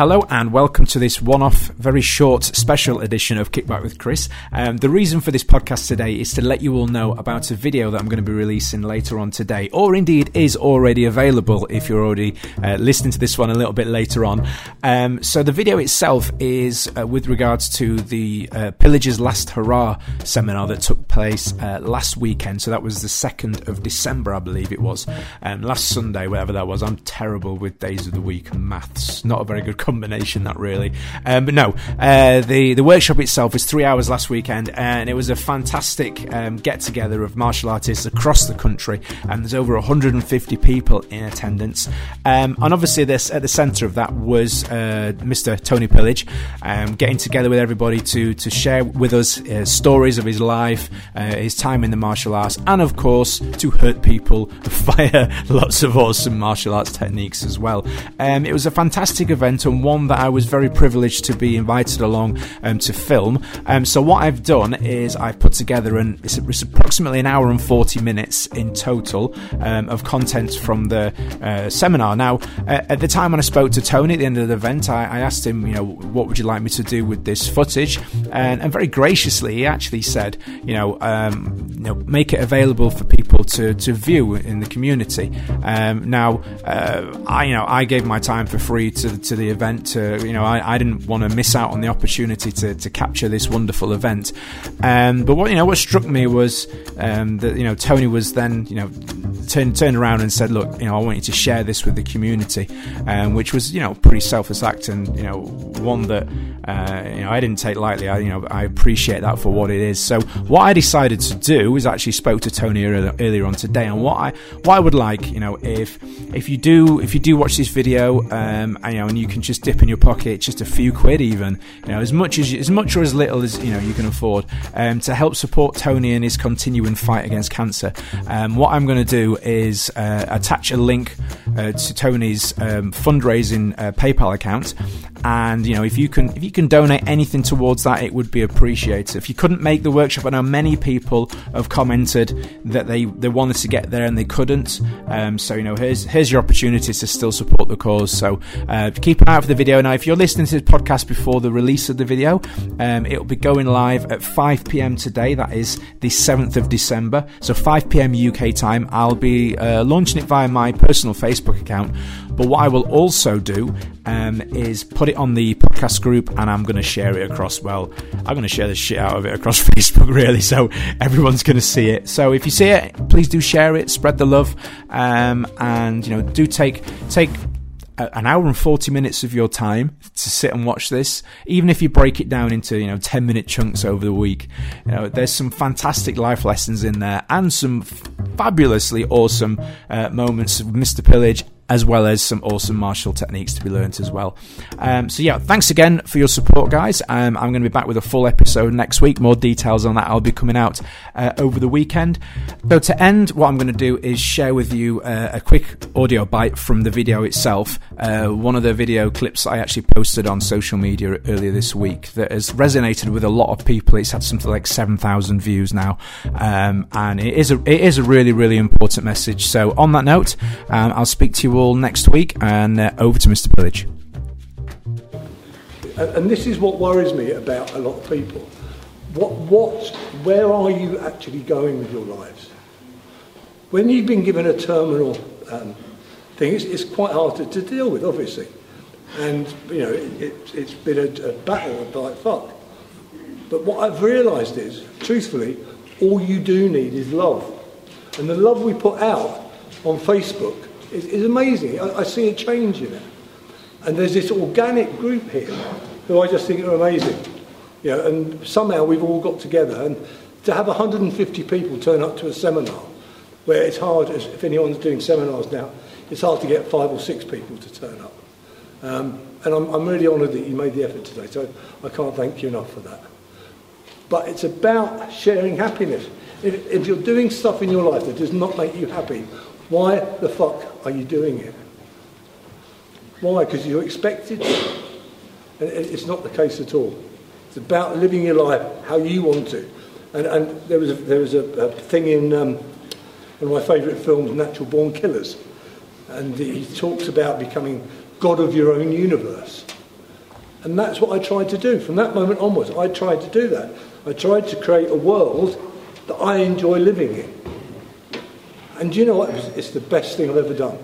Hello and welcome to this one off, very short special edition of Kickback with Chris. Um, the reason for this podcast today is to let you all know about a video that I'm going to be releasing later on today, or indeed is already available if you're already uh, listening to this one a little bit later on. Um, so, the video itself is uh, with regards to the uh, Pillagers Last Hurrah seminar that took place uh, last weekend. So, that was the 2nd of December, I believe it was. Um, last Sunday, whatever that was. I'm terrible with days of the week and maths. Not a very good combination, that really. Um, but no, uh, the the workshop itself was three hours last weekend, and it was a fantastic um, get together of martial artists across the country. And there's over 150 people in attendance. Um, and obviously, this at the centre of that was uh, Mr. Tony Pillage, um, getting together with everybody to to share with us uh, stories of his life, uh, his time in the martial arts, and of course to hurt people via lots of awesome martial arts techniques as well. Um, it was a fantastic event and one that I was very privileged to be invited along um, to film. Um, so what I've done is I've put together and it's, it's, approximately an hour and 40 minutes in total um, of content from the uh, seminar. Now, uh, at the time when I spoke to Tony at the end of the event, I, I, asked him, you know, what would you like me to do with this footage? And, and very graciously, he actually said, you know, um, you know, make it available for people to, to view in the community. Um, now, uh, I, you know, I gave my time for free to, to the event. To, you know, I, I didn't want to miss out on the opportunity to, to capture this wonderful event. Um, but what you know, what struck me was um, that you know Tony was then you know turned turned around and said, look, you know, I want you to share this with the community, um, which was you know pretty selfless act and you know one that uh, you know I didn't take lightly. I you know I appreciate that for what it is. So what I decided to do is actually spoke to Tony earlier, on today, and what I what I would like, you know, if if you do if you do watch this video, um, and, you know, and you can just dip in your pocket just a few quid, even you know, as much as as much or as little as you know you can afford, um, to help support Tony in his continuing fight against cancer. Um, what I'm going to do is uh, attach a link uh, to Tony's um, fundraising uh, PayPal account, and you know if you can if you can donate anything towards that, it would be appreciated. If you couldn't make the workshop, I know many people have commented that they they wanted to get there and they couldn't. Um, so you know here's here's your opportunity to still support the cause. So uh, keep an eye out for the video. Now, if you're listening to this podcast before the release of the video, um, it'll be going live at 5 p.m. today. That is the 7th of December. So 5 p.m. UK time. I'll be uh, launching it via my personal Facebook account. But what I will also do um, is put it on the podcast group and I'm going to share it across. Well, I'm going to share the shit out of it across Facebook, really. So everyone's going to see it. So if you see it, please do share it, spread the love, um, and you know, do take take an hour and 40 minutes of your time to sit and watch this even if you break it down into you know 10 minute chunks over the week you know there's some fantastic life lessons in there and some fabulously awesome uh, moments of mr pillage as well as some awesome martial techniques to be learnt as well. Um, so yeah, thanks again for your support, guys. Um, I'm going to be back with a full episode next week. More details on that I'll be coming out uh, over the weekend. So to end, what I'm going to do is share with you uh, a quick audio bite from the video itself. Uh, one of the video clips I actually posted on social media earlier this week that has resonated with a lot of people. It's had something like 7,000 views now, um, and it is a it is a really really important message. So on that note, um, I'll speak to you all all next week. And uh, over to Mr. Pillage. And this is what worries me about a lot of people. What, what, where are you actually going with your lives? When you've been given a terminal um, thing, it's, it's, quite hard to, to, deal with, obviously. And, you know, it, has it, been a, a battle like fuck. But what I've realised is, truthfully, all you do need is love. And the love we put out on Facebook is, is amazing. I, I see a change in it. And there's this organic group here who I just think are amazing. You know, and somehow we've all got together. And to have 150 people turn up to a seminar, where it's hard, if anyone's doing seminars now, it's hard to get five or six people to turn up. Um, and I'm, I'm really honoured that you made the effort today, so I can't thank you enough for that. But it's about sharing happiness. If, if you're doing stuff in your life that does not make you happy, why the fuck are you doing it? Why? Because you're expected. It's not the case at all. It's about living your life how you want to. And, and there was a, there was a, a thing in um, one of my favourite films, Natural Born Killers, and he talks about becoming God of your own universe. And that's what I tried to do. From that moment onwards, I tried to do that. I tried to create a world that I enjoy living in. And do you know what? It's the best thing I've ever done.